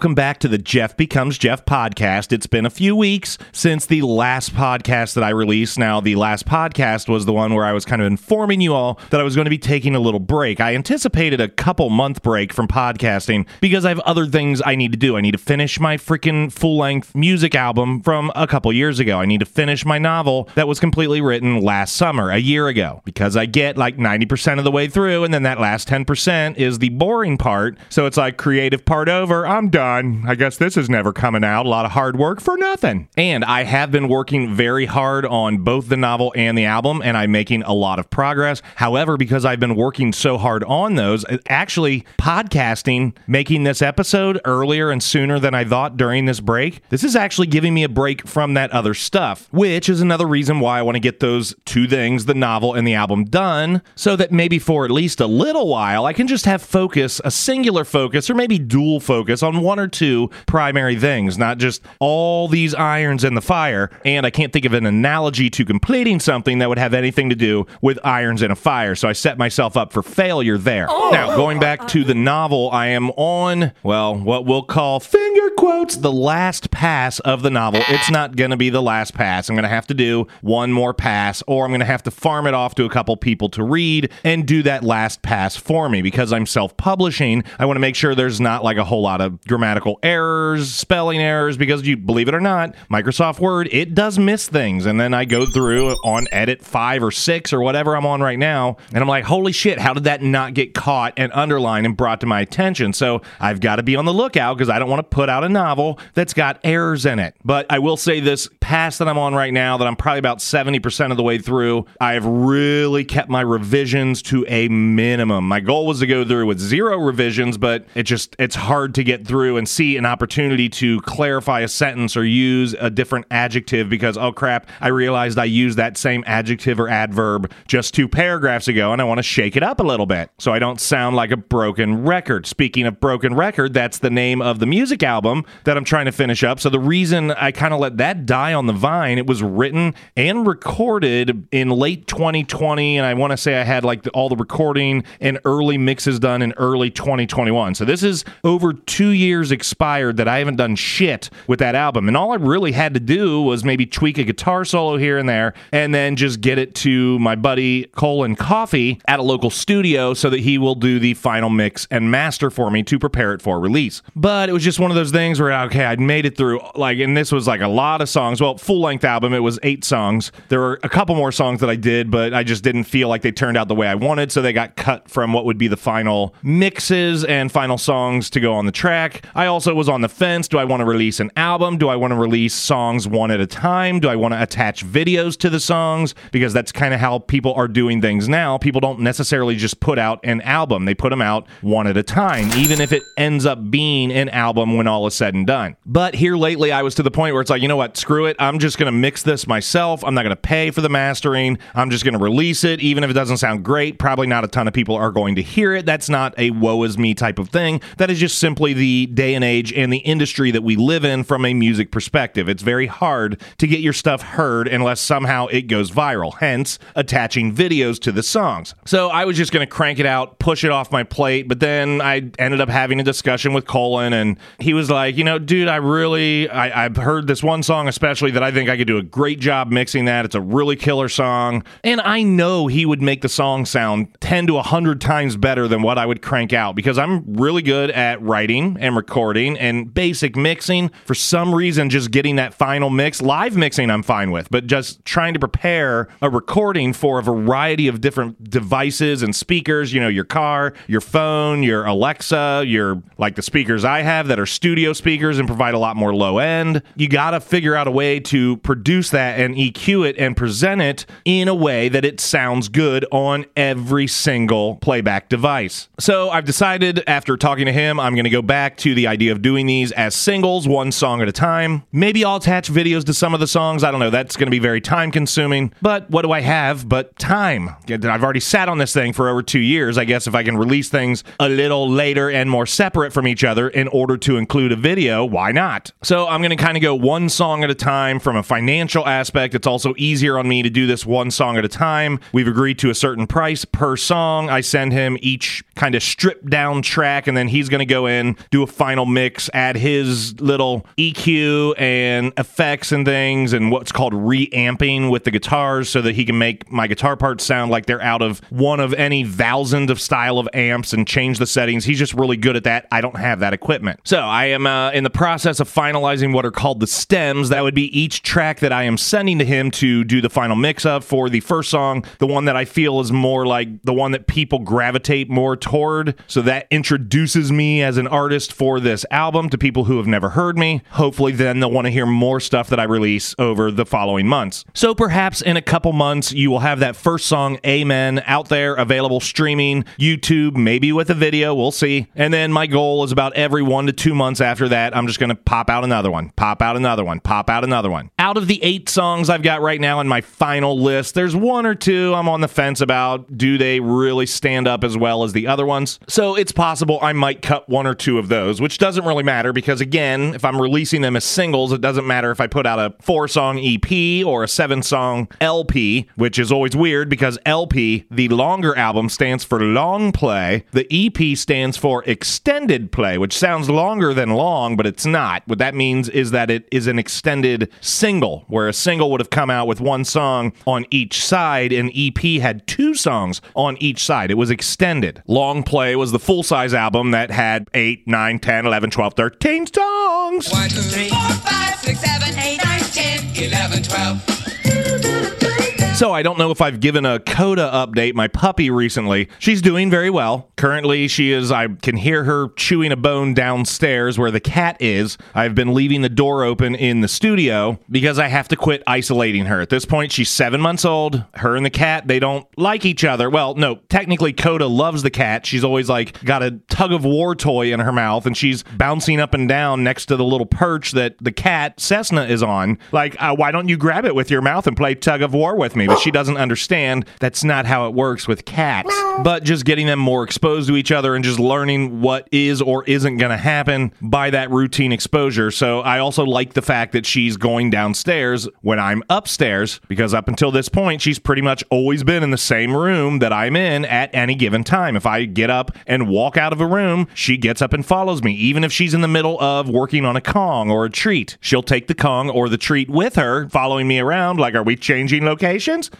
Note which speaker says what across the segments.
Speaker 1: welcome back to the Jef Becomes Jef podcast. It's been a few weeks since the last podcast that I released. Now, the last podcast was the one where I was kind of informing you all that I was going to be taking a little break. I anticipated a couple month break from podcasting because I have other things I need to do. I need to finish my freaking full length music album from a couple years ago. I need to finish my novel that was completely written last summer, a year ago, because I get like 90% of the way through, and then that last 10% is the boring part. So it's like creative part over. I'm done. I guess this is never coming out. A lot of hard work for nothing. And I have been working very hard on both the novel and the album, and I'm making a lot of progress. However, because I've been working so hard on those, uh, actually podcasting, making this episode earlier and sooner than I thought during this break, this is actually giving me a break from that other stuff, which is another reason why I want to get those two things, the novel and the album, done, so that maybe for at least a little while, I can just have focus, a singular focus, or maybe dual focus on one or two primary things, not just all these irons in the fire. And I can't think of an analogy to completing something that would have anything to do with irons in a fire. So I set myself up for failure there. Oh. Now, going back to the novel, I am on, well, what we'll call finger quotes, the last pass of the novel. It's not going to be the last pass. I'm going to have to do one more pass, or I'm going to have to farm it off to a couple people to read and do that last pass for me because I'm self publishing. I want to make sure there's not like a whole lot of grammatical errors, spelling errors, because you believe it or not, Microsoft Word, it does miss things. And then I go through on edit five or six or whatever I'm on right now, and I'm like, holy shit, how did that not get caught and underlined and brought to my attention? So I've got to be on the lookout because I don't want to put out a novel that's got errors in it. But I will say this pass that I'm on right now, that I'm probably about 70% of the way through, I've really kept my revisions to a minimum. My goal was to go through with zero revisions, but it just, it's hard to get through and see an opportunity to clarify a sentence or use a different adjective because, oh crap, I realized I used that same adjective or adverb just two paragraphs ago and I want to shake it up a little bit so I don't sound like a broken record. Speaking of broken record, that's the name of the music album that I'm trying to finish up. So the reason I kind of let that die on the vine, it was written and recorded in late 2020 and I want to say I had like the, all the recording and early mixes done in early 2021. So this is over 2 years expired that I haven't done shit with that album. And all I really had to do was maybe tweak a guitar solo here and there and then just get it to my buddy Colin Coffee at a local studio so that he will do the final mix and master for me to prepare it for release. But it was just one of those things where okay, I'd made it through like and this was like a lot of songs. Well, full length album, it was 8 songs. There were a couple more songs that I did, but I just didn't feel like they turned out the way I wanted, so they got cut from what would be the final mixes and final songs to go on the track. I also was on the fence. Do I want to release an album? Do I want to release songs one at a time? Do I want to attach videos to the songs? Because that's kind of how people are doing things now. People don't necessarily just put out an album, they put them out one at a time, even if it ends up being an album when all is said and done. But here lately, I was to the point where it's like, you know what? Screw it. I'm just going to mix this myself. I'm not going to pay for the mastering. I'm just going to release it, even if it doesn't sound great. Probably not a ton of people are going to hear it. That's not a woe is me type of thing. That is just simply the day and age and the industry that we live in from a music perspective. It's very hard to get your stuff heard unless somehow it goes viral, hence attaching videos to the songs. So I was just going to crank it out, push it off my plate, but then I ended up having a discussion with Colin and he was like, you know, dude, I really, I, I've heard this one song especially that I think I could do a great job mixing that. It's a really killer song. And I know he would make the song sound 10 to 100 times better than what I would crank out because I'm really good at writing and recording and basic mixing. For some reason, just getting that final mix, live mixing, I'm fine with, but just trying to prepare a recording for a variety of different devices and speakers, you know, your car, your phone, your Alexa, your like the speakers I have that are studio speakers and provide a lot more low end. You got to figure out a way way to produce that and EQ it and present it in a way that it sounds good on every single playback device. So I've decided after talking to him, I'm going to go back to the idea of doing these as singles, one song at a time. Maybe I'll attach videos to some of the songs. I don't know. That's going to be very time consuming. But what do I have but time? I've already sat on this thing for over two years. I guess if I can release things a little later and more separate from each other in order to include a video, why not? So I'm going to kind of go one song at a time from a financial aspect. It's also easier on me to do this one song at a time. We've agreed to a certain price per song. I send him each kind of stripped down track, and then he's going to go in, do a final mix, add his little EQ and effects and things, and what's called reamping with the guitars so that he can make my guitar parts sound like they're out of one of any thousand of style of amps and change the settings. He's just really good at that. I don't have that equipment. So I am uh, in the process of finalizing what are called the stems. That would be each track that I am sending to him to do the final mix of for the first song, the one that I feel is more like the one that people gravitate more toward. So that introduces me as an artist for this album to people who have never heard me. Hopefully, then they'll want to hear more stuff that I release over the following months. So perhaps in a couple months, you will have that first song, Amen, out there, available streaming, YouTube, maybe with a video. We'll see. And then my goal is about every one to two months after that, I'm just going to pop out another one, pop out another one, pop out another one. Out of the eight songs I've got right now in my final list, there's one or two I'm on the fence about. Do they really stand up as well as the other ones? So it's possible I might cut one or two of those, which doesn't really matter because, again, if I'm releasing them as singles, it doesn't matter if I put out a four song EP or a seven song LP, which is always weird because LP, the longer album, stands for long play. The EP stands for extended play, which sounds longer than long, but it's not. What that means is that it is an extended single, where a single would have come out with one song on each side, and EP had two songs on each side. It was extended. Long play was the full size album that had 8, 9, 10, 11, 12, 13 songs.
Speaker 2: 1, 2, 3, 4, 5, 6, 7, 8, 9, 10, 11, 12.
Speaker 1: So I don't know if I've given a Coda update. My puppy recently, she's doing very well. Currently, she is. I can hear her chewing a bone downstairs where the cat is. I've been leaving the door open in the studio because I have to quit isolating her. At this point, she's seven months old. Her and the cat, they don't like each other. Well, no, technically, Coda loves the cat. She's always like got a tug of war toy in her mouth, and she's bouncing up and down next to the little perch that the cat Cessna is on. Like, uh, why don't you grab it with your mouth and play tug of war with me? But she doesn't understand that's not how it works with cats. But just getting them more exposed to each other and just learning what is or isn't going to happen by that routine exposure. So I also like the fact that she's going downstairs when I'm upstairs because up until this point, she's pretty much always been in the same room that I'm in at any given time. If I get up and walk out of a room, she gets up and follows me. Even if she's in the middle of working on a Kong or a treat, she'll take the Kong or the treat with her, following me around. Like, are we changing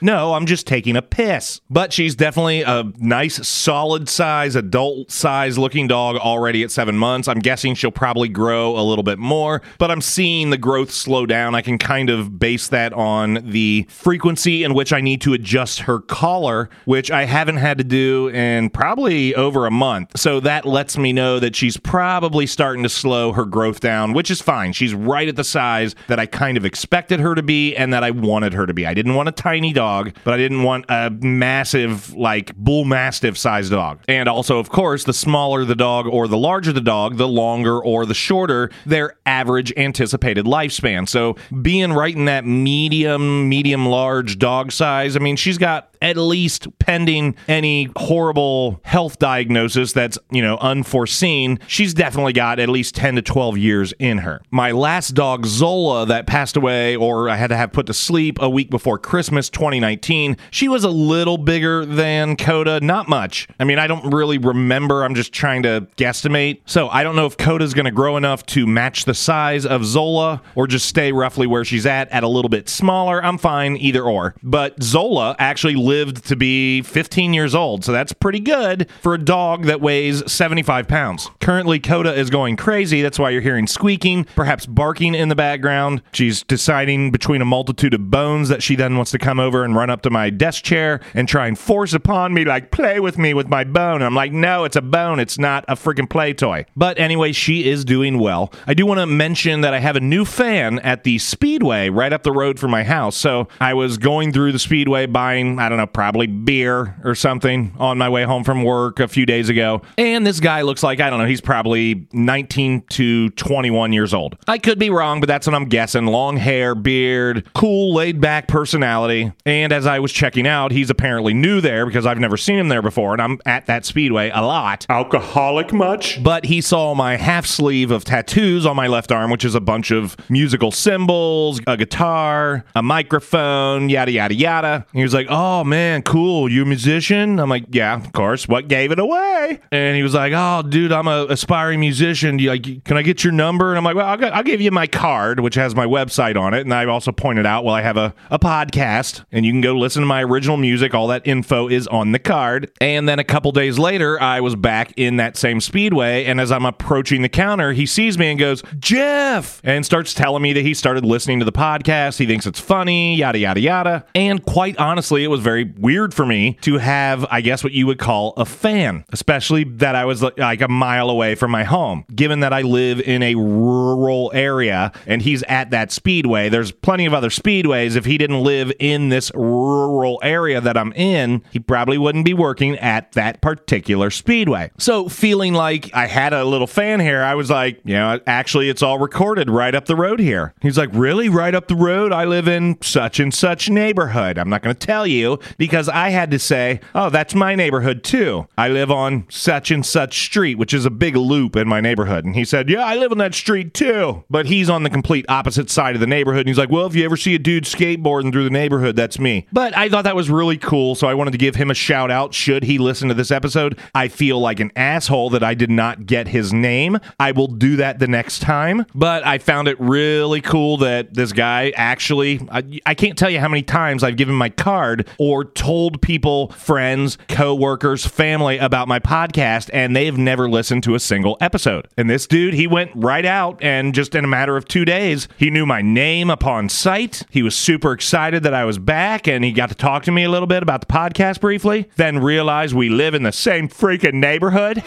Speaker 1: No, I'm just taking a piss. But she's definitely a nice, solid size, adult size looking dog already at seven months. I'm guessing she'll probably grow a little bit more, but I'm seeing the growth slow down. I can kind of base that on the frequency in which I need to adjust her collar, which I haven't had to do in probably over a month. So that lets me know that she's probably starting to slow her growth down, which is fine. She's right at the size that I kind of expected her to be and that I wanted her to be. I didn't want a tiny dog, but I didn't want a massive, like bull mastiff sized dog. And also, of course, the smaller the dog or the larger the dog, the longer or the shorter their average anticipated lifespan. So being right in that medium, medium large dog size, I mean, she's got at least pending any horrible health diagnosis that's, you know, unforeseen, she's definitely got at least 10 to 12 years in her. My last dog, Zola, that passed away or I had to have put to sleep a week before Christmas 2019, she was a little bigger than Coda, not much. I mean, I don't really remember. I'm just trying to guesstimate. So I don't know if Coda's going to grow enough to match the size of Zola or just stay roughly where she's at, at a little bit smaller. I'm fine either or. But Zola actually lived to be 15 years old, so that's pretty good for a dog that weighs 75 pounds. Currently, Coda is going crazy. That's why you're hearing squeaking, perhaps barking in the background. She's deciding between a multitude of bones that she then wants to come over and run up to my desk chair and try and force upon me, like, play with me with my bone. And I'm like, no, it's a bone. It's not a freaking play toy. But anyway, she is doing well. I do want to mention that I have a new fan at the Speedway right up the road from my house. So I was going through the Speedway buying, I don't know, probably beer or something on my way home from work a few days ago. And this guy looks like, I don't know, he's probably 19 to 21 years old. I could be wrong, but that's what I'm guessing. Long hair, beard, cool, laid back personality. And as I was checking out, he's apparently new there because I've never seen him there before. And I'm at that Speedway a lot.
Speaker 3: Alcoholic much?
Speaker 1: But he saw my half sleeve of tattoos on my left arm, which is a bunch of musical symbols, a guitar, a microphone, yada, yada, yada. He was like, Oh man, cool. You a musician? I'm like, Yeah, of course. What gave it away? And he was like, Oh, dude, I'm a aspiring musician. Do you, like, can I get your number? And I'm like, Well, I'll, g- I'll give you my card, which has my website on it. And I've also pointed out, well, I have a, a podcast and you can go listen to my original music. All that info is on the card. And then a couple days later, I was back in that same speedway. And as I'm approaching the counter, he sees me and goes, Jef, and starts telling me that he started listening to the podcast. He thinks it's funny, yada, yada, yada. And quite honestly, it was very weird for me to have, I guess, what you would call a fan, especially that I was like a mile away from my home. Given that I live in a rural area and he's at that speedway, there's plenty of other speedways. If he didn't live in this rural area that I'm in, he probably wouldn't be working at that particular speedway. So, feeling like I had a little fan here, I was like, you know, actually, it's all recorded right up the road here. He's like, really? Right up the road? I live in such and such neighborhood. I'm not going to tell you because I had to say, oh, that's my neighborhood too. I live on such and such street, which is a big loop in my neighborhood. And he said, yeah, I live on that street too. But he's on the complete opposite side of the neighborhood. And he's like, well, if you ever see a dude skateboarding through the neighborhood, that's me. But I thought that was really cool. So I wanted to give him a shout out should he listen to this episode. I feel like an asshole that I did not get his name. I will do that the next time. But I found it really cool that this guy actually, I, I can't tell you how many times I've given my card or told people, friends, co-workers, family about my podcast, and they've never listened to a single episode. And this dude, he went right out and just in a matter of two days, he knew my name upon sight. He was super excited that I was back and he got to talk to me a little bit about the podcast briefly, then realized we live in the same freaking neighborhood.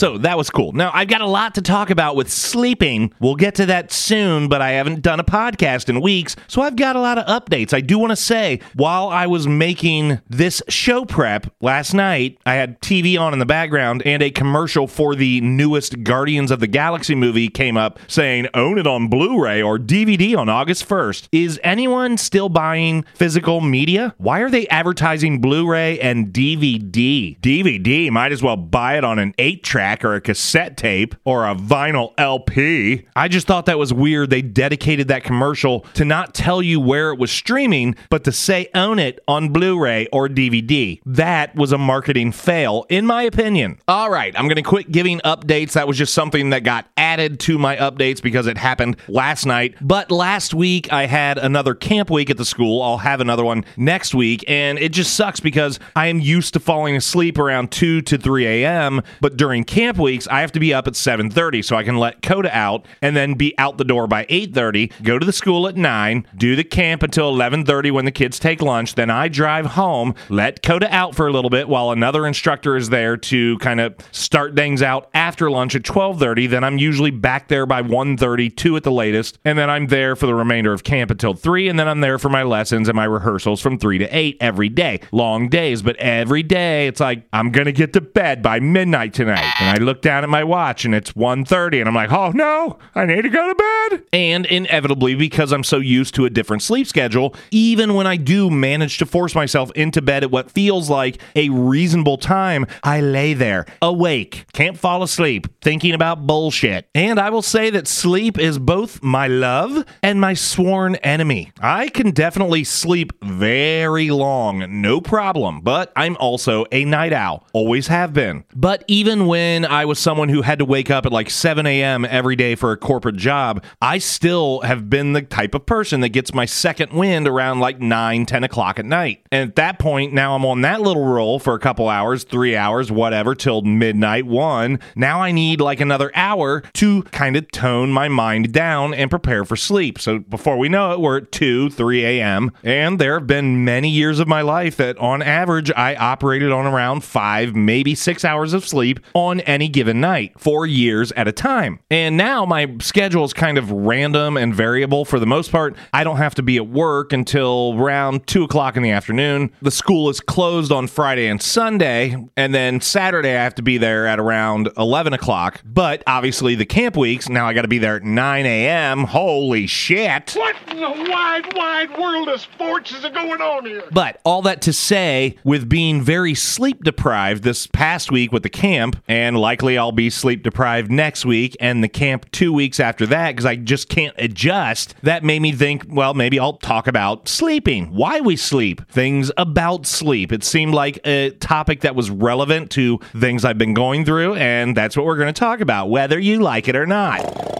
Speaker 1: So that was cool. Now, I've got a lot to talk about with sleeping. We'll get to that soon, but I haven't done a podcast in weeks, so I've got a lot of updates. I do want to say, while I was making this show prep last night, I had TV on in the background and a commercial for the newest Guardians of the Galaxy movie came up saying, own it on Blu ray or DVD on August 1st. Is anyone still buying physical media? Why are they advertising Blu ray and DVD? DVD, might as well buy it on an 8 track or a cassette tape or a vinyl LP. I just thought that was weird. They dedicated that commercial to not tell you where it was streaming, but to say own it on Blu ray or DVD. That was a marketing fail, in my opinion. All right, I'm going to quit giving updates. That was just something that got added to my updates because it happened last night. But last week, I had another camp week at the school. I'll have another one next week. And it just sucks because I am used to falling asleep around 2 to 3 a.m. But during camp weeks, I have to be up at 7:30 so I can let Coda out and then be out the door by 8:30, go to the school at 9, do the camp until 11:30 when the kids take lunch, then I drive home, let Coda out for a little bit while another instructor is there to kind of start things out after lunch at 12:30, then I'm usually back there by 1:30, 2 at the latest, and then I'm there for the remainder of camp until 3 and then I'm there for my lessons and my rehearsals from 3 to 8 every day. Long days, but every day it's like I'm going to get to bed by midnight tonight. And I look down at my watch and it's 1.30 and I'm like, oh no, I need to go to bed. And inevitably, because I'm so used to a different sleep schedule, even when I do manage to force myself into bed at what feels like a reasonable time, I lay there, awake, can't fall asleep, thinking about bullshit. And I will say that sleep is both my love and my sworn enemy. I can definitely sleep very long, no problem, but I'm also a night owl, always have been. But even when when I was someone who had to wake up at like 7 a.m. every day for a corporate job, I still have been the type of person that gets my second wind around like 9, 10 o'clock at night. And at that point, now I'm on that little roll for a couple hours, three hours, whatever, till midnight, one. Now I need like another hour to kind of tone my mind down and prepare for sleep. So before we know it, we're at 2, 3 a.m. And there have been many years of my life that on average I operated on around five, maybe six hours of sleep on any given night for years at a time. And now my schedule is kind of random and variable for the most part. I don't have to be at work until around 2 o'clock in the afternoon. The school is closed on Friday and Sunday. And then Saturday, I have to be there at around 11 o'clock. But obviously, the camp weeks, now I got to be there at 9 a.m. Holy shit.
Speaker 4: What in the wide, wide world of sports is going on here?
Speaker 1: But all that to say, with being very sleep deprived this past week with the camp, and likely I'll be sleep deprived next week and the camp two weeks after that because I just can't adjust, that made me think, well, maybe I'll talk about sleeping, why we sleep, things about sleep. It seemed like a topic that was relevant to things I've been going through, and that's what we're going to talk about, whether you like it or not.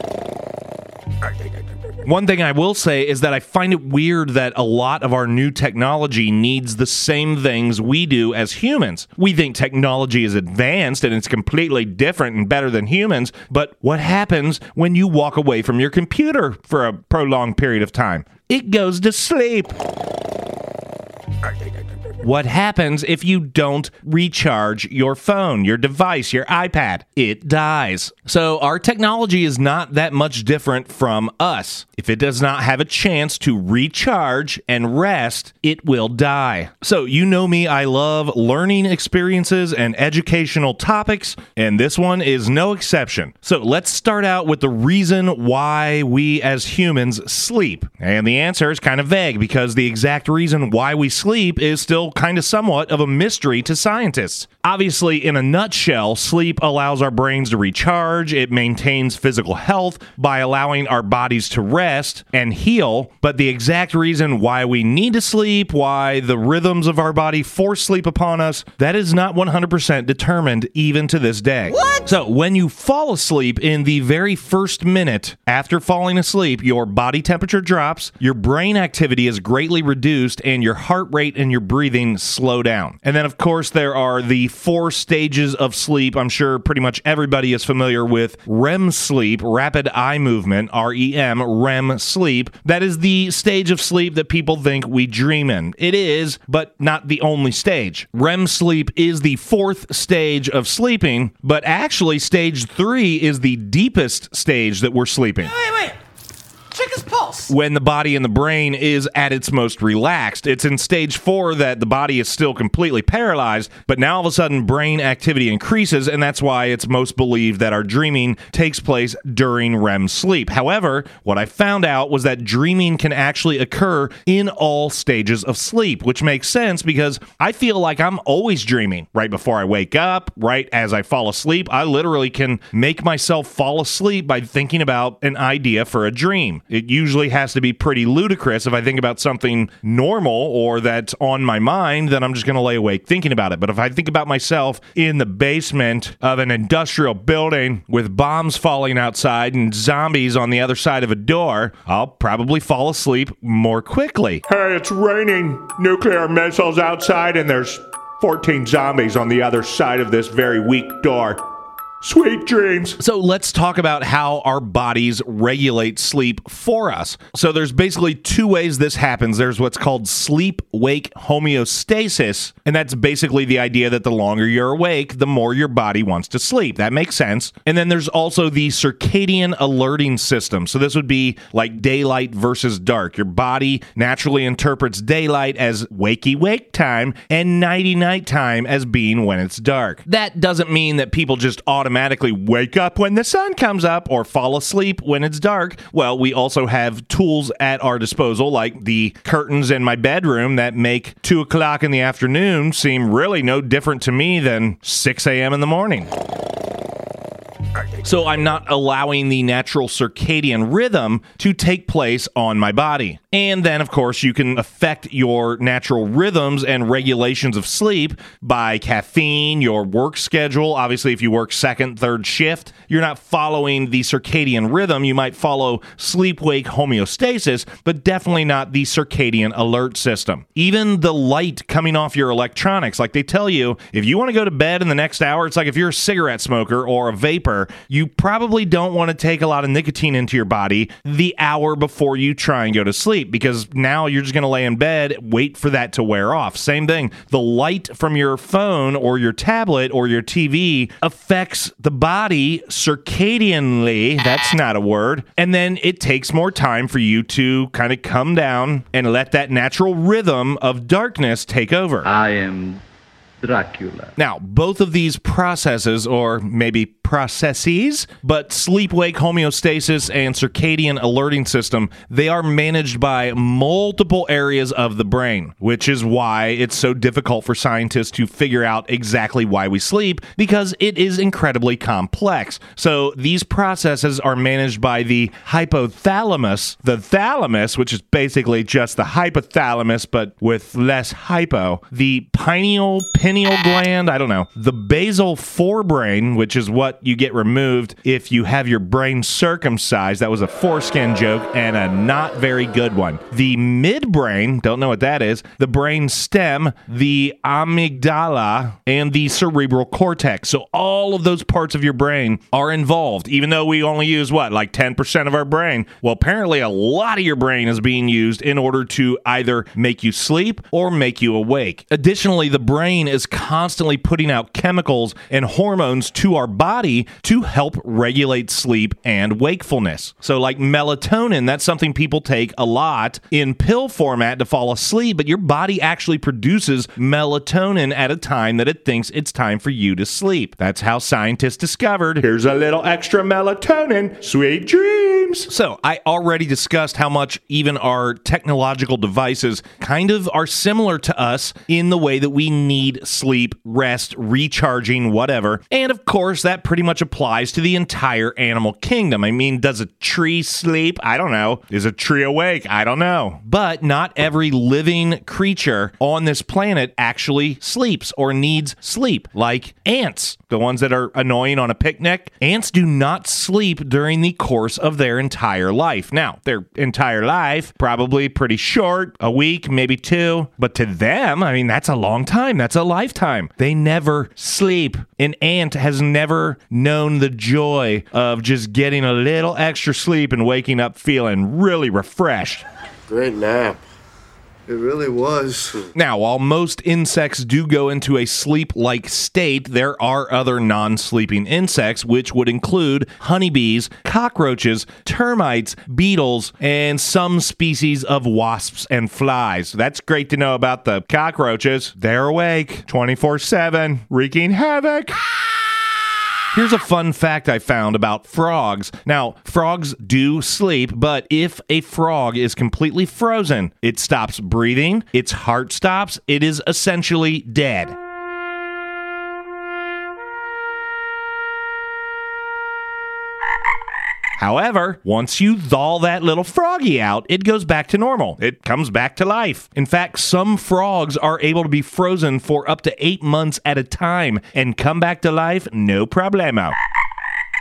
Speaker 1: One thing I will say is that I find it weird that a lot of our new technology needs the same things we do as humans. We think technology is advanced and it's completely different and better than humans, but what happens when you walk away from your computer for a prolonged period of time? It goes to sleep. What happens if you don't recharge your phone, your device, your iPad? It dies. So, our technology is not that much different from us. If it does not have a chance to recharge and rest, it will die. So, you know me, I love learning experiences and educational topics, and this one is no exception. So, let's start out with the reason why we as humans sleep. And the answer is kind of vague because the exact reason why we sleep is still kind of somewhat of a mystery to scientists. Obviously, in a nutshell, sleep allows our brains to recharge, it maintains physical health by allowing our bodies to rest and heal. But the exact reason why we need to sleep, why the rhythms of our body force sleep upon us, that is not 100% determined even to this day. What? So, when you fall asleep in the very first minute after falling asleep, your body temperature drops, your brain activity is greatly reduced, and your heart rate and your breathing slow down. And then, of course, there are the four stages of sleep. I'm sure pretty much everybody is familiar with REM sleep, rapid eye movement, REM, REM sleep. That is the stage of sleep that people think we dream in. It is, but not the only stage. REM sleep is the fourth stage of sleeping, but actually, stage three is the deepest stage that we're sleeping
Speaker 5: Pulse.
Speaker 1: when the body and the brain is at its most relaxed. It's in stage four that the body is still completely paralyzed, but now all of a sudden brain activity increases, and that's why it's most believed that our dreaming takes place during REM sleep. However, what I found out was that dreaming can actually occur in all stages of sleep, which makes sense because I feel like I'm always dreaming right before I wake up, right as I fall asleep. I literally can make myself fall asleep by thinking about an idea for a dream. It usually has to be pretty ludicrous. If I think about something normal or that's on my mind, then I'm just going to lay awake thinking about it. But if I think about myself in the basement of an industrial building with bombs falling outside and zombies on the other side of a door, I'll probably fall asleep more quickly.
Speaker 4: Hey, it's raining nuclear missiles outside, and there's 14 zombies on the other side of this very weak door. Sweet dreams.
Speaker 1: So let's talk about how our bodies regulate sleep for us. So there's basically two ways this happens. There's what's called sleep wake homeostasis, and that's basically the idea that the longer you're awake, the more your body wants to sleep. That makes sense. And then there's also the circadian alerting system. So this would be like daylight versus dark. Your body naturally interprets daylight as wakey wake time and nighty night time as being when it's dark. That doesn't mean that people just automatically wake up when the sun comes up or fall asleep when it's dark. Well, we also have tools at our disposal, like the curtains in my bedroom that make 2 o'clock in the afternoon seem really no different to me than 6 a.m. in the morning. So I'm not allowing the natural circadian rhythm to take place on my body. And then, of course, you can affect your natural rhythms and regulations of sleep by caffeine, your work schedule. Obviously, if you work second, third shift, you're not following the circadian rhythm. You might follow sleep wake homeostasis, but definitely not the circadian alert system. Even the light coming off your electronics, like they tell you, if you want to go to bed in the next hour, it's like if you're a cigarette smoker or a vapor, you probably don't want to take a lot of nicotine into your body the hour before you try and go to sleep because now you're just going to lay in bed, wait for that to wear off. Same thing. The light from your phone or your tablet or your TV affects the body circadianly. That's not a word. And then it takes more time for you to kind of come down and let that natural rhythm of darkness take over.
Speaker 6: I am Dracula.
Speaker 1: Now, both of these processes, or maybe processes, but sleep wake homeostasis and circadian alerting system, they are managed by multiple areas of the brain, which is why it's so difficult for scientists to figure out exactly why we sleep because it is incredibly complex. So, these processes are managed by the hypothalamus, the thalamus, which is basically just the hypothalamus but with less hypo, the pineal pineal gland, I don't know, the basal forebrain, which is what you get removed if you have your brain circumcised. That was a foreskin joke and a not very good one. The midbrain, don't know what that is, the brain stem, the amygdala, and the cerebral cortex. So all of those parts of your brain are involved, even though we only use what, like 10% of our brain. Well, apparently a lot of your brain is being used in order to either make you sleep or make you awake. Additionally, the brain is constantly putting out chemicals and hormones to our body to help regulate sleep and wakefulness. So, like melatonin, that's something people take a lot in pill format to fall asleep, but your body actually produces melatonin at a time that it thinks it's time for you to sleep. That's how scientists discovered.
Speaker 4: Here's a little extra melatonin. Sweet dreams.
Speaker 1: So, I already discussed how much even our technological devices kind of are similar to us in the way that we need sleep, rest, recharging, whatever. And of course, that pretty much applies to the entire animal kingdom. I mean, does a tree sleep? I don't know. Is a tree awake? I don't know. But not every living creature on this planet actually sleeps or needs sleep, like ants, the ones that are annoying on a picnic. Ants do not sleep during the course of their entire life. Now, their entire life, probably pretty short, a week, maybe two. But to them, I mean, that's a long time. That's a lifetime. They never sleep. An ant has never known the joy of just getting a little extra sleep and waking up feeling really refreshed.
Speaker 7: Great nap. It really was.
Speaker 1: Now, while most insects do go into a sleep like state, there are other non sleeping insects, which would include honeybees, cockroaches, termites, beetles, and some species of wasps and flies. That's great to know about the cockroaches. They're awake 24 7, wreaking havoc. Here's a fun fact I found about frogs. Now, frogs do sleep, but if a frog is completely frozen, it stops breathing, its heart stops, it is essentially dead. However, once you thaw that little froggy out, it goes back to normal. It comes back to life. In fact, some frogs are able to be frozen for up to eight months at a time and come back to life no problemo.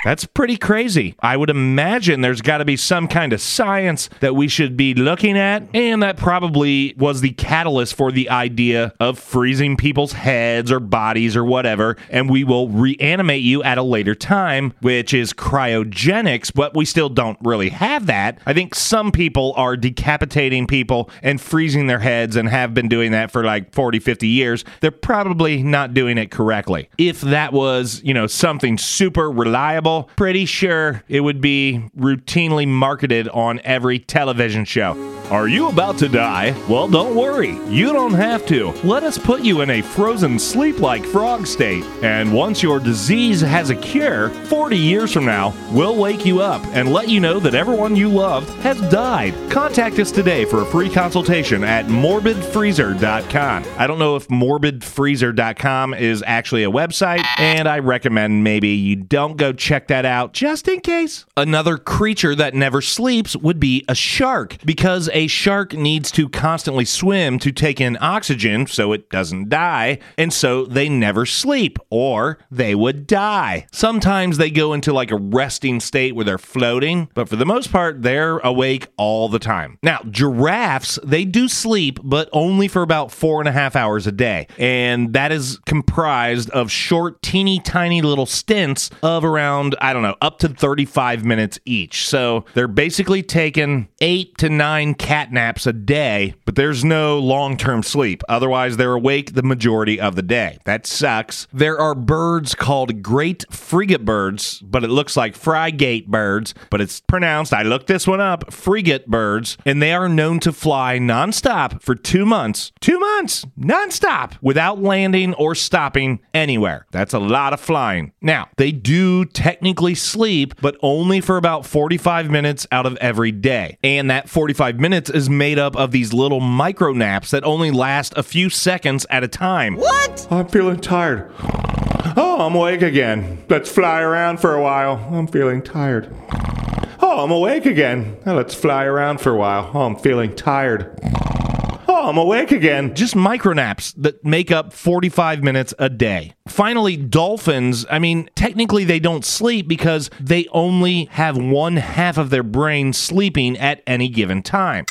Speaker 1: That's pretty crazy. I would imagine there's got to be some kind of science that we should be looking at, and that probably was the catalyst for the idea of freezing people's heads or bodies or whatever, and we will reanimate you at a later time, which is cryogenics, but we still don't really have that. I think some people are decapitating people and freezing their heads and have been doing that for like 40, 50 years. They're probably not doing it correctly. If that was, you know, something super reliable, pretty sure it would be routinely marketed on every television show. Are you about to die? Well, don't worry. You don't have to. Let us put you in a frozen sleep like frog state. And once your disease has a cure, 40 years from now, we'll wake you up and let you know that everyone you loved has died. Contact us today for a free consultation at morbidfreezer.com. I don't know if morbidfreezer.com is actually a website, and I recommend maybe you don't go check that out just in case. Another creature that never sleeps would be a shark, because a shark needs to constantly swim to take in oxygen so it doesn't die, and so they never sleep, or they would die. Sometimes they go into like a resting state where they're floating, but for the most part, they're awake all the time. Now, giraffes, they do sleep, but only for about four and a half hours a day. And that is comprised of short, teeny tiny little stints of around, I don't know, up to 35 minutes each. So they're basically taking eight to nine cat naps a day, but there's no long term sleep. Otherwise, they're awake the majority of the day. That sucks. There are birds called great frigate birds, but it looks like frigate birds, but it's pronounced, I looked this one up, frigate birds, and they are known to fly nonstop for two months. Two months, nonstop, without landing or stopping anywhere. That's a lot of flying. Now, they do technically sleep, but only for about 45 minutes out of every day. And that 45 minutes is made up of these little micro naps that only last a few seconds at a time.
Speaker 5: What?
Speaker 4: I'm feeling tired. Oh, I'm awake again. Let's fly around for a while. I'm feeling tired. Oh, I'm awake again. Now let's fly around for a while. Oh, I'm feeling tired. I'm awake again.
Speaker 1: just micronaps that make up 45 minutes a day. Finally, dolphins, I mean, technically they don't sleep because they only have one half of their brain sleeping at any given time.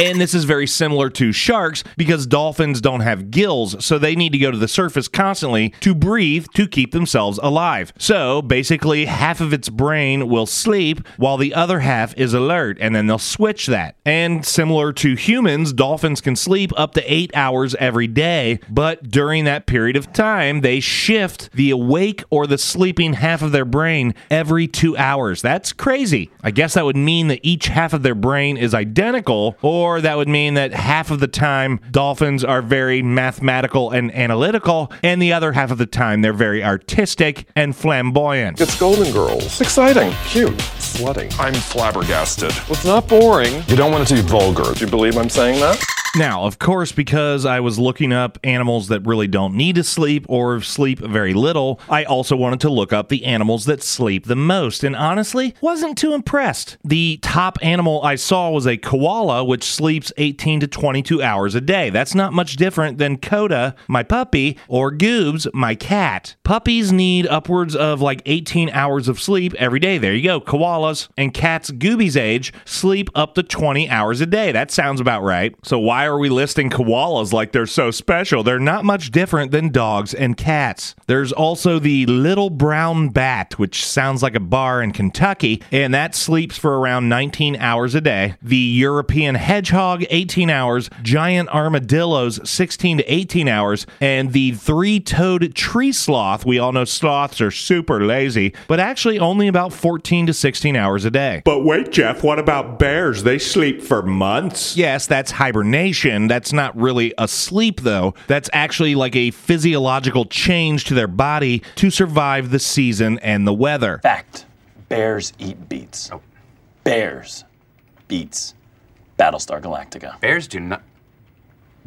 Speaker 1: And this is very similar to sharks because dolphins don't have gills, so they need to go to the surface constantly to breathe to keep themselves alive. So basically, half of its brain will sleep while the other half is alert, and then they'll switch that. And similar to humans, dolphins can sleep up to eight hours every day, but during that period of time, they shift the awake or the sleeping half of their brain every two hours. That's crazy. I guess that would mean that each half of their brain is identical, or that would mean that half of the time dolphins are very mathematical and analytical, and the other half of the time they're very artistic and flamboyant.
Speaker 8: It's Golden Girls. Exciting, cute, slutty.
Speaker 9: I'm flabbergasted.
Speaker 8: It's not boring.
Speaker 9: You don't want it to be vulgar.
Speaker 8: Do you believe I'm saying that?
Speaker 1: Now, of course, because I was looking up animals that really don't need to sleep or sleep very little, I also wanted to look up the animals that sleep the most, and honestly, wasn't too impressed. The top animal I saw was a koala, which sleeps 18 to 22 hours a day. That's not much different than Coda, my puppy, or Goobs, my cat. Puppies need upwards of like 18 hours of sleep every day. There you go, koalas. And cats Gooby's age sleep up to 20 hours a day. That sounds about right. So why are we listing koalas like they're so special? They're not much different than dogs and cats. There's also the little brown bat, which sounds like a bar in Kentucky, and that sleeps for around 19 hours a day. The European hedgehog, 18 hours. Giant armadillos, 16 to 18 hours. And the three toed tree sloth, we all know sloths are super lazy, but actually only about 14 to 16 hours a day.
Speaker 4: But wait, Jef, what about bears? They sleep for months.
Speaker 1: Yes, that's hibernation. That's not really a sleep, though. That's actually like a physiological change to their body to survive the season and the weather.
Speaker 10: Fact Bears eat beets. Oh. Bears. Beets. Battlestar Galactica.
Speaker 5: Bears do not.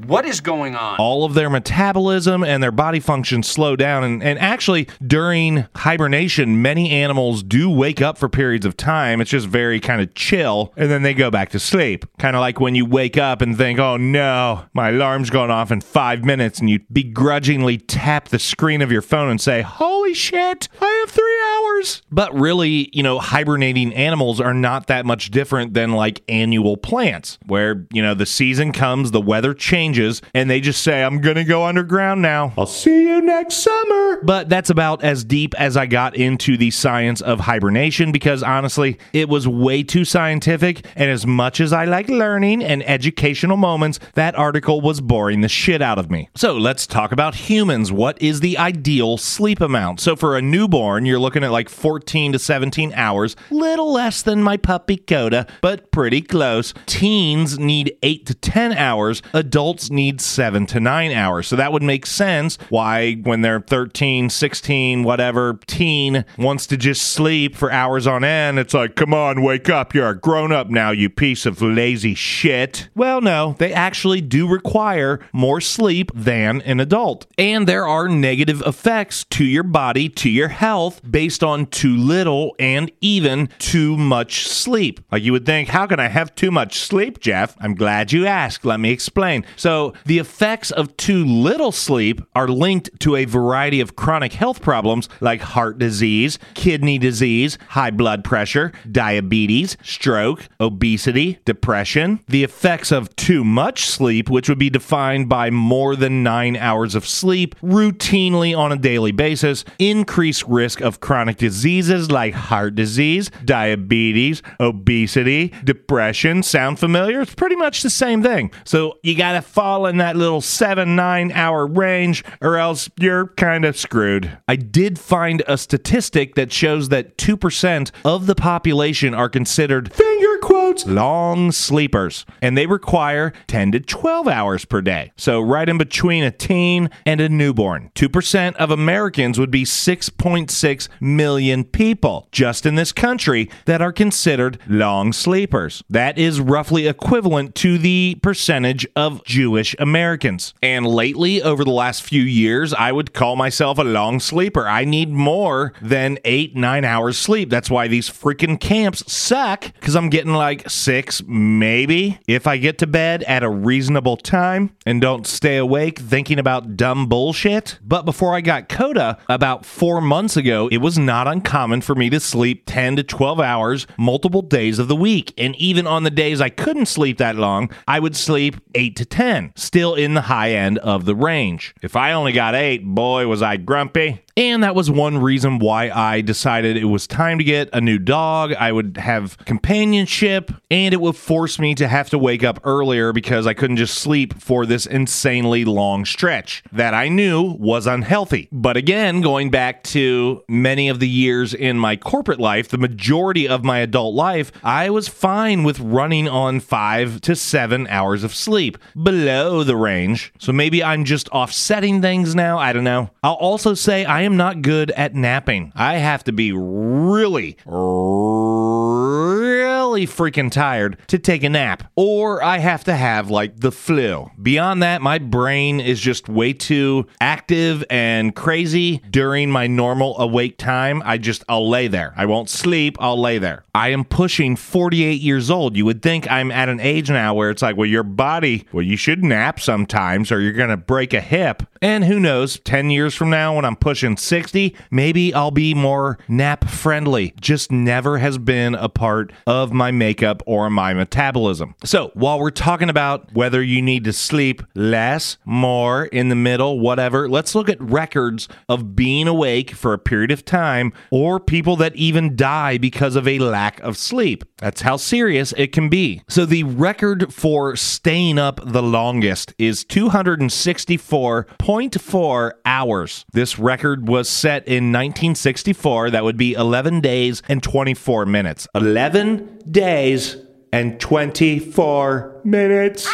Speaker 5: What is going on?
Speaker 1: all of their metabolism and their body function slow down. And, and actually, during hibernation, many animals do wake up for periods of time. It's just very kind of chill, and then they go back to sleep. Kind of like when you wake up and think, oh no, my alarm's going off in five minutes, and you begrudgingly tap the screen of your phone and say, holy shit, I have three hours. But really, you know, hibernating animals are not that much different than like annual plants, where, you know, the season comes, the weather changes, and they just say, I'm going to go underground now.
Speaker 4: I'll see you next summer.
Speaker 1: But that's about as deep as I got into the science of hibernation because honestly, it was way too scientific. And as much as I like learning and educational moments, that article was boring the shit out of me. So let's talk about humans. What is the ideal sleep amount? So for a newborn, you're looking at like like 14 to 17 hours, little less than my puppy Coda, but pretty close. Teens need 8 to 10 hours, adults need 7 to 9 hours. So that would make sense why when they're 13, 16, whatever, teen wants to just sleep for hours on end, it's like, "Come on, wake up. You're a grown up now, you piece of lazy shit." Well, no, they actually do require more sleep than an adult. And there are negative effects to your body, to your health, based on too little and even too much sleep. Like you would think, how can I have too much sleep, Jef? I'm glad you asked. Let me explain. So, the effects of too little sleep are linked to a variety of chronic health problems like heart disease, kidney disease, high blood pressure, diabetes, stroke, obesity, depression. The effects of too much sleep, which would be defined by more than nine hours of sleep routinely on a daily basis, increase risk of chronic diseases like heart disease, diabetes, obesity, depression. Sound familiar? It's pretty much the same thing. So you got to fall in that little seven, nine hour range, or else you're kind of screwed. I did find a statistic that shows that 2% of the population are considered finger quotes long sleepers, and they require 10 to 12 hours per day. So, right in between a teen and a newborn. 2% of Americans would be 6.6 million people just in this country that are considered long sleepers. That is roughly equivalent to the percentage of Jewish Americans. And lately, over the last few years, I would call myself a long sleeper. I need more than eight, nine hours sleep. That's why these freaking camps suck because I'm getting like six, maybe, if I get to bed at a reasonable time and don't stay awake thinking about dumb bullshit. But before I got Coda, about four months ago, it was not uncommon for me to sleep 10 to 12 hours multiple days of the week. And even on the days I couldn't sleep that long, I would sleep 8 to 10, still in the high end of the range. If I only got 8, boy, was I grumpy. And that was one reason why I decided it was time to get a new dog. I would have companionship, and it would force me to have to wake up earlier because I couldn't just sleep for this insanely long stretch that I knew was unhealthy. But again, going back to many of the years in my corporate life, the majority of my adult life, I was fine with running on five to seven hours of sleep below the range. So maybe I'm just offsetting things now. I don't know. I'll also say I am not good at napping. I have to be really, really freaking tired to take a nap, or I have to have like the flu. Beyond that, my brain is just way too active and crazy during my normal awake time. I just, I'll lay there. I won't sleep. I'll lay there. I am pushing 48 years old. You would think I'm at an age now where it's like, well, your body, well, you should nap sometimes or you're going to break a hip. And who knows, 10 years from now when I'm pushing 60, maybe I'll be more nap friendly. Just never has been a part of my makeup or my metabolism. So, while we're talking about whether you need to sleep less, more, in the middle, whatever, let's look at records of being awake for a period of time or people that even die because of a lack of sleep. That's how serious it can be. So, the record for staying up the longest is 264.4 hours. This record was set in 1964. That would be 11 days and 24 minutes. 11 days and 24 minutes.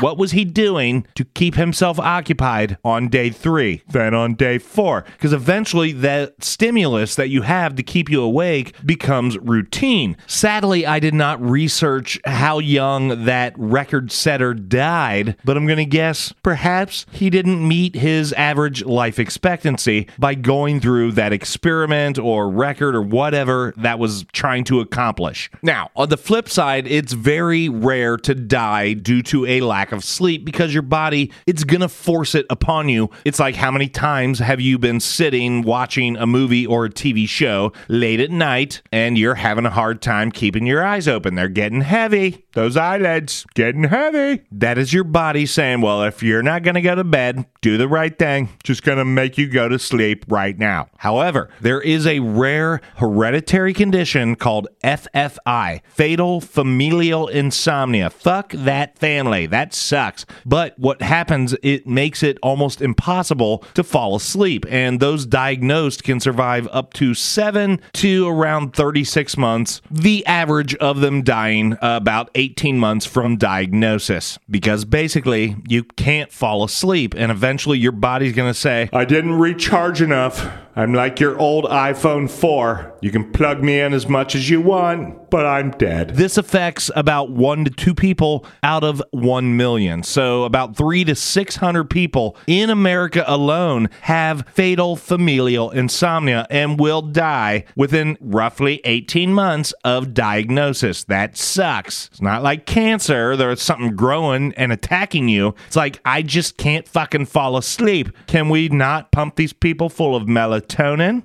Speaker 1: What was he doing to keep himself occupied on day three, then on day four? Because eventually, that stimulus that you have to keep you awake becomes routine. Sadly, I did not research how young that record setter died, but I'm going to guess perhaps he didn't meet his average life expectancy by going through that experiment or record or whatever that was trying to accomplish. Now, on the flip side, it's very rare to die due to a lack of sleep because your body it's going to force it upon you. It's like how many times have you been sitting watching a movie or a TV show late at night and you're having a hard time keeping your eyes open. They're getting heavy. Those eyelids getting heavy. That is your body saying, "Well, if you're not going to go to bed, do the right thing. Just going to make you go to sleep right now." However, there is a rare hereditary condition called FFI, fatal familial insomnia. Fuck that family. That sucks. But what happens, it makes it almost impossible to fall asleep. And those diagnosed can survive up to seven to around 36 months, the average of them dying about 18 months from diagnosis. Because basically, you can't fall asleep, and eventually your body's gonna say,
Speaker 4: I didn't recharge enough. I'm like your old iPhone 4. You can plug me in as much as you want, but I'm dead.
Speaker 1: This affects about one to two people out of one million. So, about three to 600 people in America alone have fatal familial insomnia and will die within roughly 18 months of diagnosis. That sucks. It's not like cancer, there's something growing and attacking you. It's like, I just can't fucking fall asleep. Can we not pump these people full of melatonin?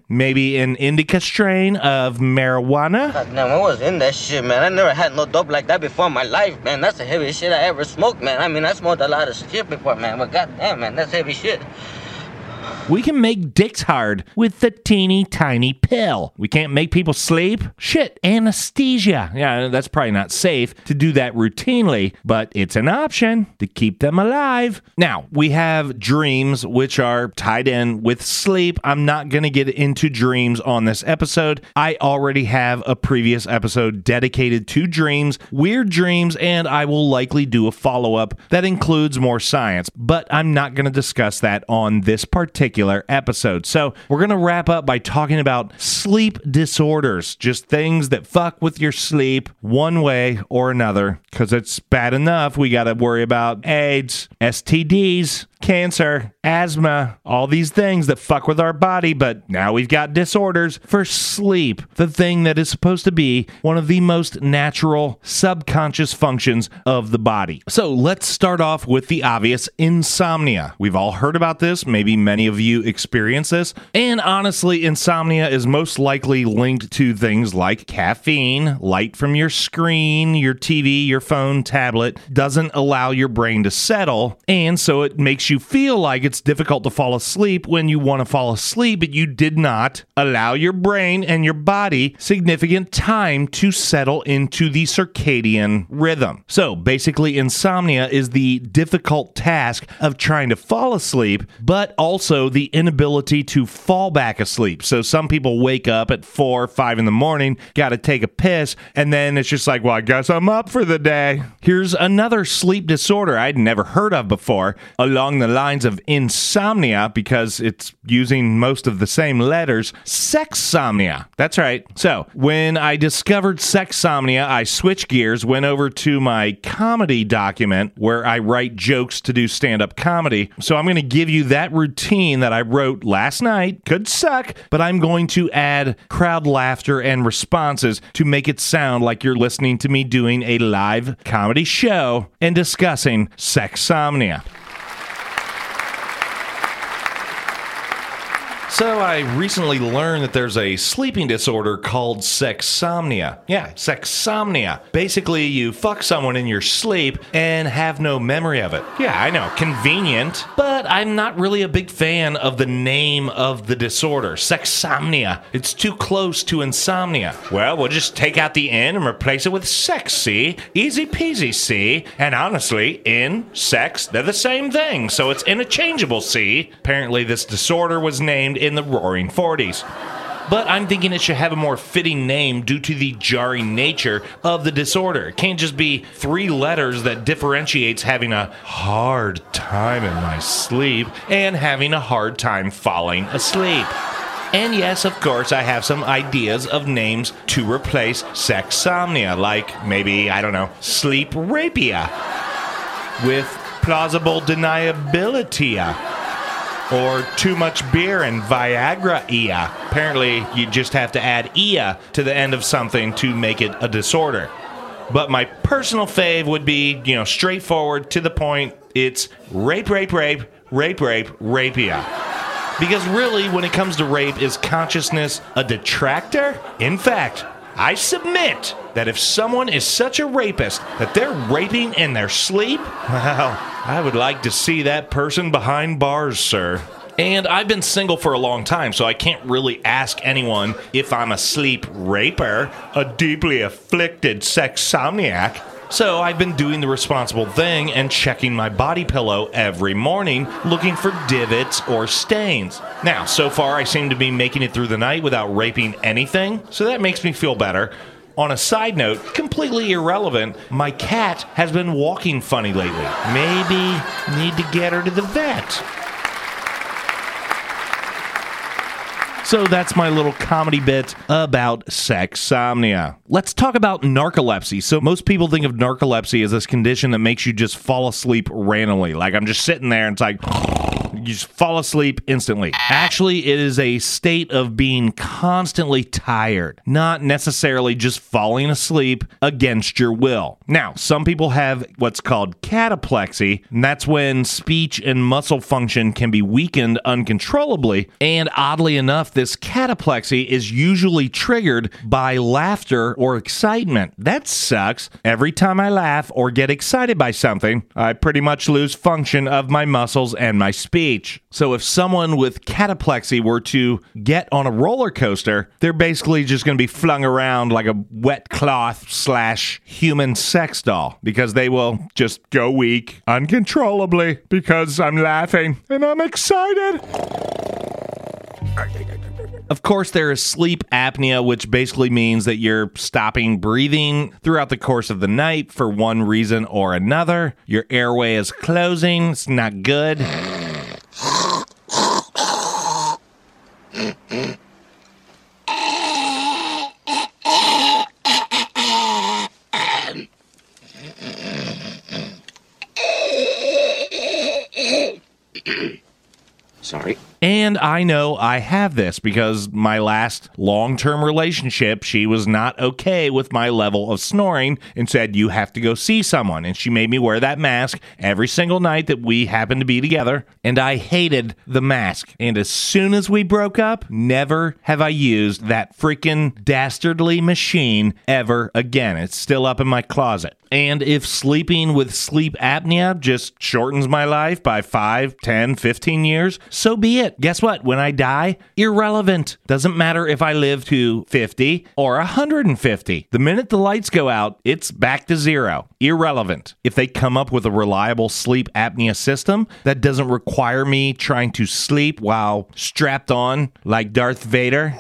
Speaker 1: Maybe an indica strain of marijuana?
Speaker 11: Damn, I was in that shit, man. I never had no dope like that before in my life, man. That's the heaviest shit I ever smoked, man. I mean, I smoked a lot of shit before, man. But goddamn, man, that's heavy shit.
Speaker 1: We can make dicks hard with the teeny tiny pill. We can't make people sleep. Shit, anesthesia. Yeah, that's probably not safe to do that routinely, but it's an option to keep them alive. Now, we have dreams, which are tied in with sleep. I'm not going to get into dreams on this episode. I already have a previous episode dedicated to dreams, weird dreams, and I will likely do a follow up that includes more science, but I'm not going to discuss that on this particular episode. So, we're going to wrap up by talking about sleep disorders, just things that fuck with your sleep one way or another, because it's bad enough. We got to worry about AIDS, STDs, cancer, asthma, all these things that fuck with our body, but now we've got disorders for sleep, the thing that is supposed to be one of the most natural subconscious functions of the body. So let's start off with the obvious insomnia. We've all heard about this, maybe many of you experience this, and honestly, insomnia is most likely linked to things like caffeine, light from your screen, your TV, your phone, tablet, doesn't allow your brain to settle, and so it makes you feel like it's difficult to fall asleep when you want to fall asleep, but you did not allow your brain and your body significant time to settle into the circadian rhythm. So basically, insomnia is the difficult task of trying to fall asleep, but also the inability to fall back asleep. So some people wake up at four or five in the morning, got to take a piss, and then it's just like, well, I guess I'm up for the day. Here's another sleep disorder I'd never heard of before along the lines of insomnia because it's using most of the same letters sexsomnia. That's right. So, when I discovered sexsomnia, I switched gears, went over to my comedy document where I write jokes to do stand up comedy. So, I'm going to give you that routine that I wrote last night. Could suck, but I'm going to add crowd laughter and responses to make it sound like you're listening to me doing a live comedy show and discussing sexsomnia. So I recently learned that there's a sleeping disorder called sexsomnia. Yeah, sexsomnia. Basically, you fuck someone in your sleep and have no memory of it. Yeah, I know, convenient, but I'm not really a big fan of the name of the disorder, sexsomnia. It's too close to insomnia. Well, we'll just take out the N and replace it with sex, see? Easy peasy, see? And honestly, in, sex, they're the same thing, so it's interchangeable, see? Apparently, this disorder was named in the roaring 40s. But I'm thinking it should have a more fitting name due to the jarring nature of the disorder. It can't just be three letters that differentiates having a hard time in my sleep and having a hard time falling asleep. And yes, of course, I have some ideas of names to replace sexsomnia, like maybe, I don't know, sleep rapia with plausible deniability or too much beer and Viagra ia. Apparently, you just have to add ia to the end of something to make it a disorder. But my personal fave would be, you know, straightforward, to the point. It's rape, rape, rape, rape, rape, rapia. Because really, when it comes to rape, is consciousness a detractor? In fact, I submit that if someone is such a rapist that they're raping in their sleep, well, I would like to see that person behind bars, sir. And I've been single for a long time, so I can't really ask anyone if I'm a sleep raper, a deeply afflicted sexsomniac. So I've been doing the responsible thing and checking my body pillow every morning looking for divots or stains. Now, so far I seem to be making it through the night without raping anything, so that makes me feel better. On a side note, completely irrelevant, my cat has been walking funny lately. Maybe need to get her to the vet. So that's my little comedy bit about sexsomnia. Let's talk about narcolepsy. So most people think of narcolepsy as this condition that makes you just fall asleep randomly. Like I'm just sitting there and it's like you just fall asleep instantly. Actually, it is a state of being constantly tired, not necessarily just falling asleep against your will. Now, some people have what's called cataplexy, and that's when speech and muscle function can be weakened uncontrollably. And oddly enough, this cataplexy is usually triggered by laughter or excitement. That sucks. Every time I laugh or get excited by something, I pretty much lose function of my muscles and my speech. So if someone with cataplexy were to get on a roller coaster, they're basically just going to be flung around like a wet cloth slash human sex doll because they will just go weak uncontrollably because I'm laughing and I'm excited. Of course, there is sleep apnea, which basically means that you're stopping breathing throughout the course of the night for one reason or another. Your airway is closing, it's not good.
Speaker 5: Sorry.
Speaker 1: And I know I have this because my last long term relationship, she was not okay with my level of snoring and said, You have to go see someone. And she made me wear that mask every single night that we happened to be together. And I hated the mask. And as soon as we broke up, never have I used that freaking dastardly machine ever again. It's still up in my closet. And if sleeping with sleep apnea just shortens my life by 5, 10, 15 years, so be it. Guess what? When I die, irrelevant. Doesn't matter if I live to 50 or 150. The minute the lights go out, it's back to zero. Irrelevant. If they come up with a reliable sleep apnea system that doesn't require me trying to sleep while strapped on like Darth Vader.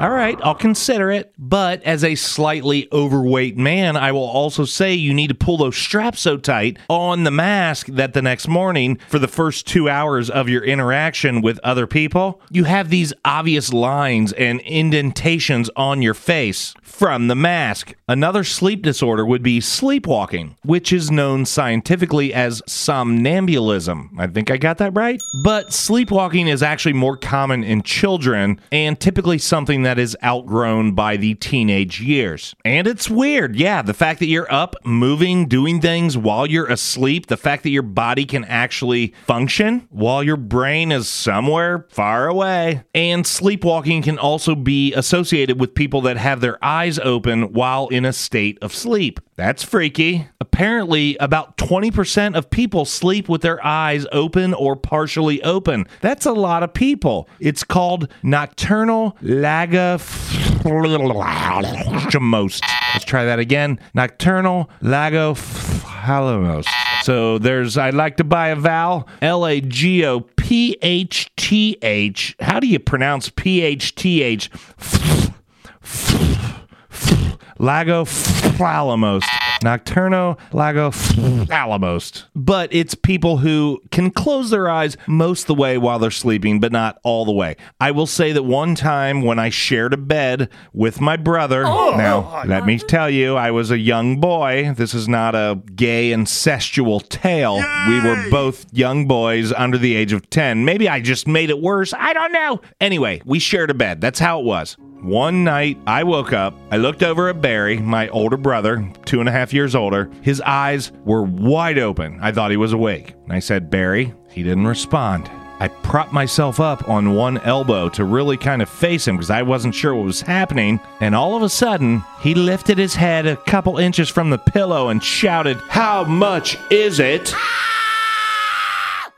Speaker 1: All right, I'll consider it. But as a slightly overweight man, I will also say you need to pull those straps so tight on the mask that the next morning, for the first two hours of your interaction with other people, you have these obvious lines and indentations on your face from the mask. Another sleep disorder would be sleepwalking, which is known scientifically as somnambulism. I think I got that right. But sleepwalking is actually more common in children and typically something that is outgrown by the teenage years. And it's weird, yeah, the fact that you're up, moving, doing things while you're asleep, the fact that your body can actually function while your brain is somewhere far away. And sleepwalking can also be associated with people that have their eyes open while in a state of sleep. That's freaky. Apparently, about 20% of people sleep with their eyes open or partially open. That's a lot of people. It's called nocturnal lagophthalmos. Let's try that again. Nocturnal lagophthalmos. So there's, I'd like to buy a vowel. L A G O P H T H. How do you pronounce P H T H? Lagophthalmos. Nocturno Lagophthalmos. But it's people who can close their eyes most of the way while they're sleeping, but not all the way. I will say that one time when I shared a bed with my brother, oh, now oh, oh, let me tell you, I was a young boy. This is not a gay incestual tale. We were both young boys under the age of 10. Maybe I just made it worse. I don't know. Anyway, we shared a bed. That's how it was. One night, I woke up. I looked over at Barry, my older brother, two and a half years older. His eyes were wide open. I thought he was awake. I said, Barry. He didn't respond. I propped myself up on one elbow to really kind of face him because I wasn't sure what was happening. And all of a sudden, he lifted his head a couple inches from the pillow and shouted, How much is it? Ah!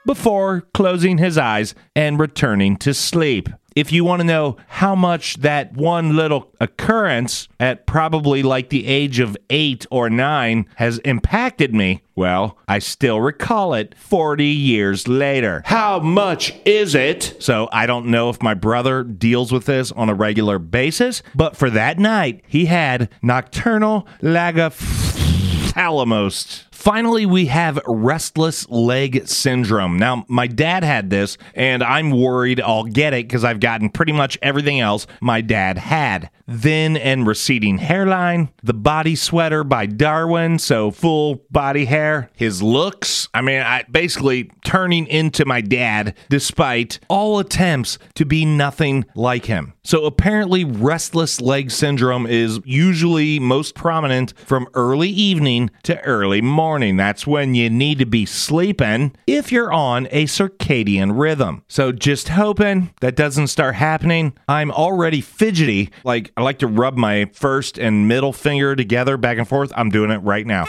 Speaker 1: before closing his eyes and returning to sleep. If you want to know how much that one little occurrence at probably like the age of eight or nine has impacted me, well, I still recall it 40 years later.
Speaker 4: How much is it?
Speaker 1: So I don't know if my brother deals with this on a regular basis, but for that night, he had nocturnal lagophthalmos. Finally, we have restless leg syndrome. Now, my dad had this, and I'm worried I'll get it because I've gotten pretty much everything else my dad had. Thin and receding hairline, the body sweater by Darwin, so full body hair, his looks. I mean, I basically turning into my dad despite all attempts to be nothing like him. So apparently, restless leg syndrome is usually most prominent from early evening to early morning. That's when you need to be sleeping if you're on a circadian rhythm. So just hoping that doesn't start happening. I'm already fidgety. Like, I like to rub my first and middle finger together back and forth. I'm doing it right now.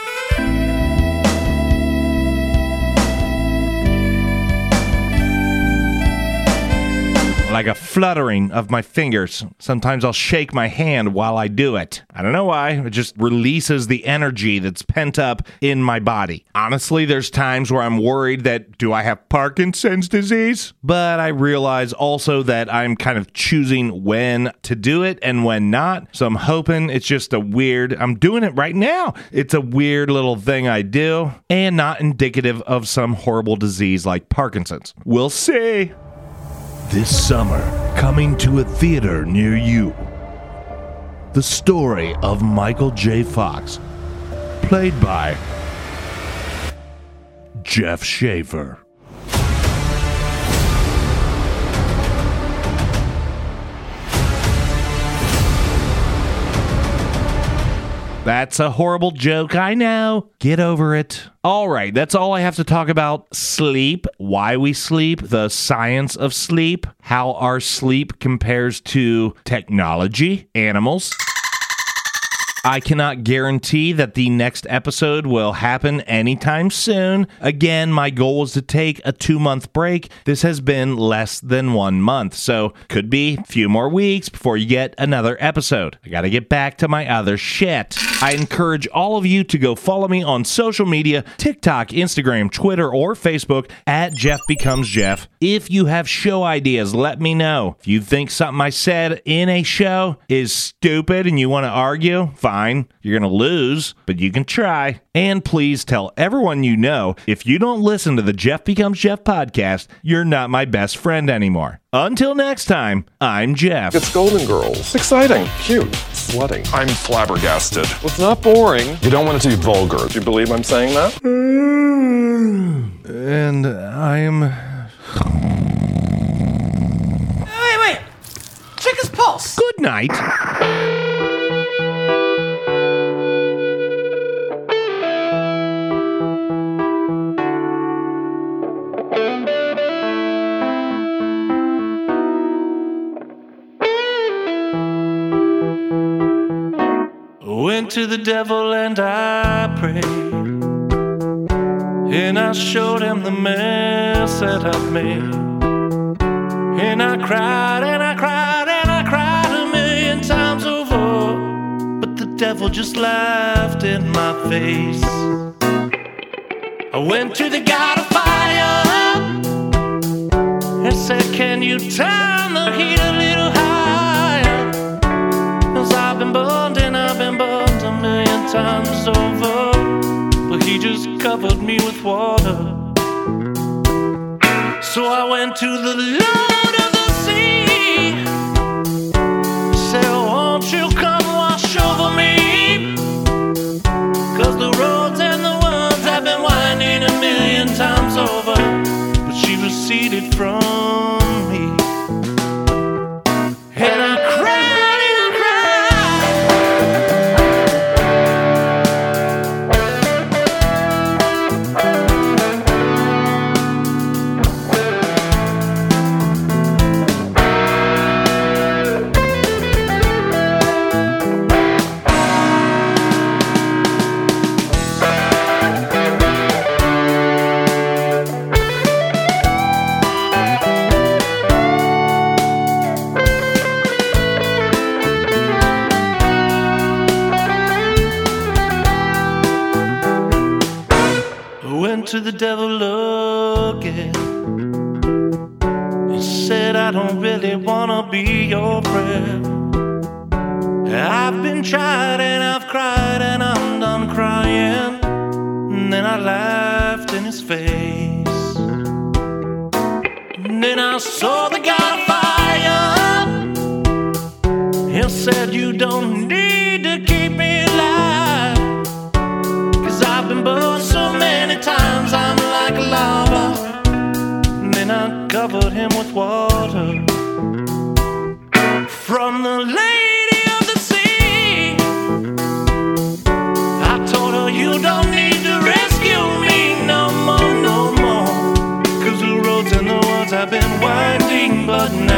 Speaker 1: Like a fluttering of my fingers. Sometimes I'll shake my hand while I do it. I don't know why. It just releases the energy that's pent up in my body. Honestly, there's times where I'm worried that do I have Parkinson's disease? But I realize also that I'm kind of choosing when to do it and when not. So I'm hoping it's just a weird, I'm doing it right now. It's a weird little thing I do and not indicative of some horrible disease like Parkinson's. We'll see.
Speaker 3: This summer, coming to a theater near you. The story of Michael J. Fox, played by Jef Schaefer.
Speaker 1: That's a horrible joke, I know. Get over it. All right, that's all I have to talk about. Sleep, why we sleep, the science of sleep, how our sleep compares to technology, animals. I cannot guarantee that the next episode will happen anytime soon. Again, my goal was to take a two month break. This has been less than one month, so could be a few more weeks before you get another episode. I gotta get back to my other shit. I encourage all of you to go follow me on social media TikTok, Instagram, Twitter, or Facebook at Jef Becomes Jef. If you have show ideas, let me know. If you think something I said in a show is stupid and you want to argue, fine. You're going to lose, but you can try. And please tell everyone you know if you don't listen to the Jef Becomes Jef podcast, you're not my best friend anymore. Until next time, I'm Jef.
Speaker 8: It's Golden Girls. Exciting, cute, slutty. I'm flabbergasted. It's not boring. You don't want it to be vulgar. Do you believe I'm saying that? Mm.
Speaker 1: And I'm.
Speaker 12: Wait, wait. Check his pulse.
Speaker 1: Good night.
Speaker 13: Went to the devil and I prayed. And I showed him the mess that I've made. And I cried and I cried and I cried a million times over. But the devil just laughed in my face. I went to the God of fire and said, Can you turn the heat a little higher? Cause I've been burned times over. But he just covered me with water. So I went to the Lord of the Sea. Said, Won't you come wash over me? Cause the roads and the words have been winding a million times over. But she receded from
Speaker 1: from the lady of the sea. I told her you don't need to rescue me no more, no more. Cause the roads and the woods have been winding, but now.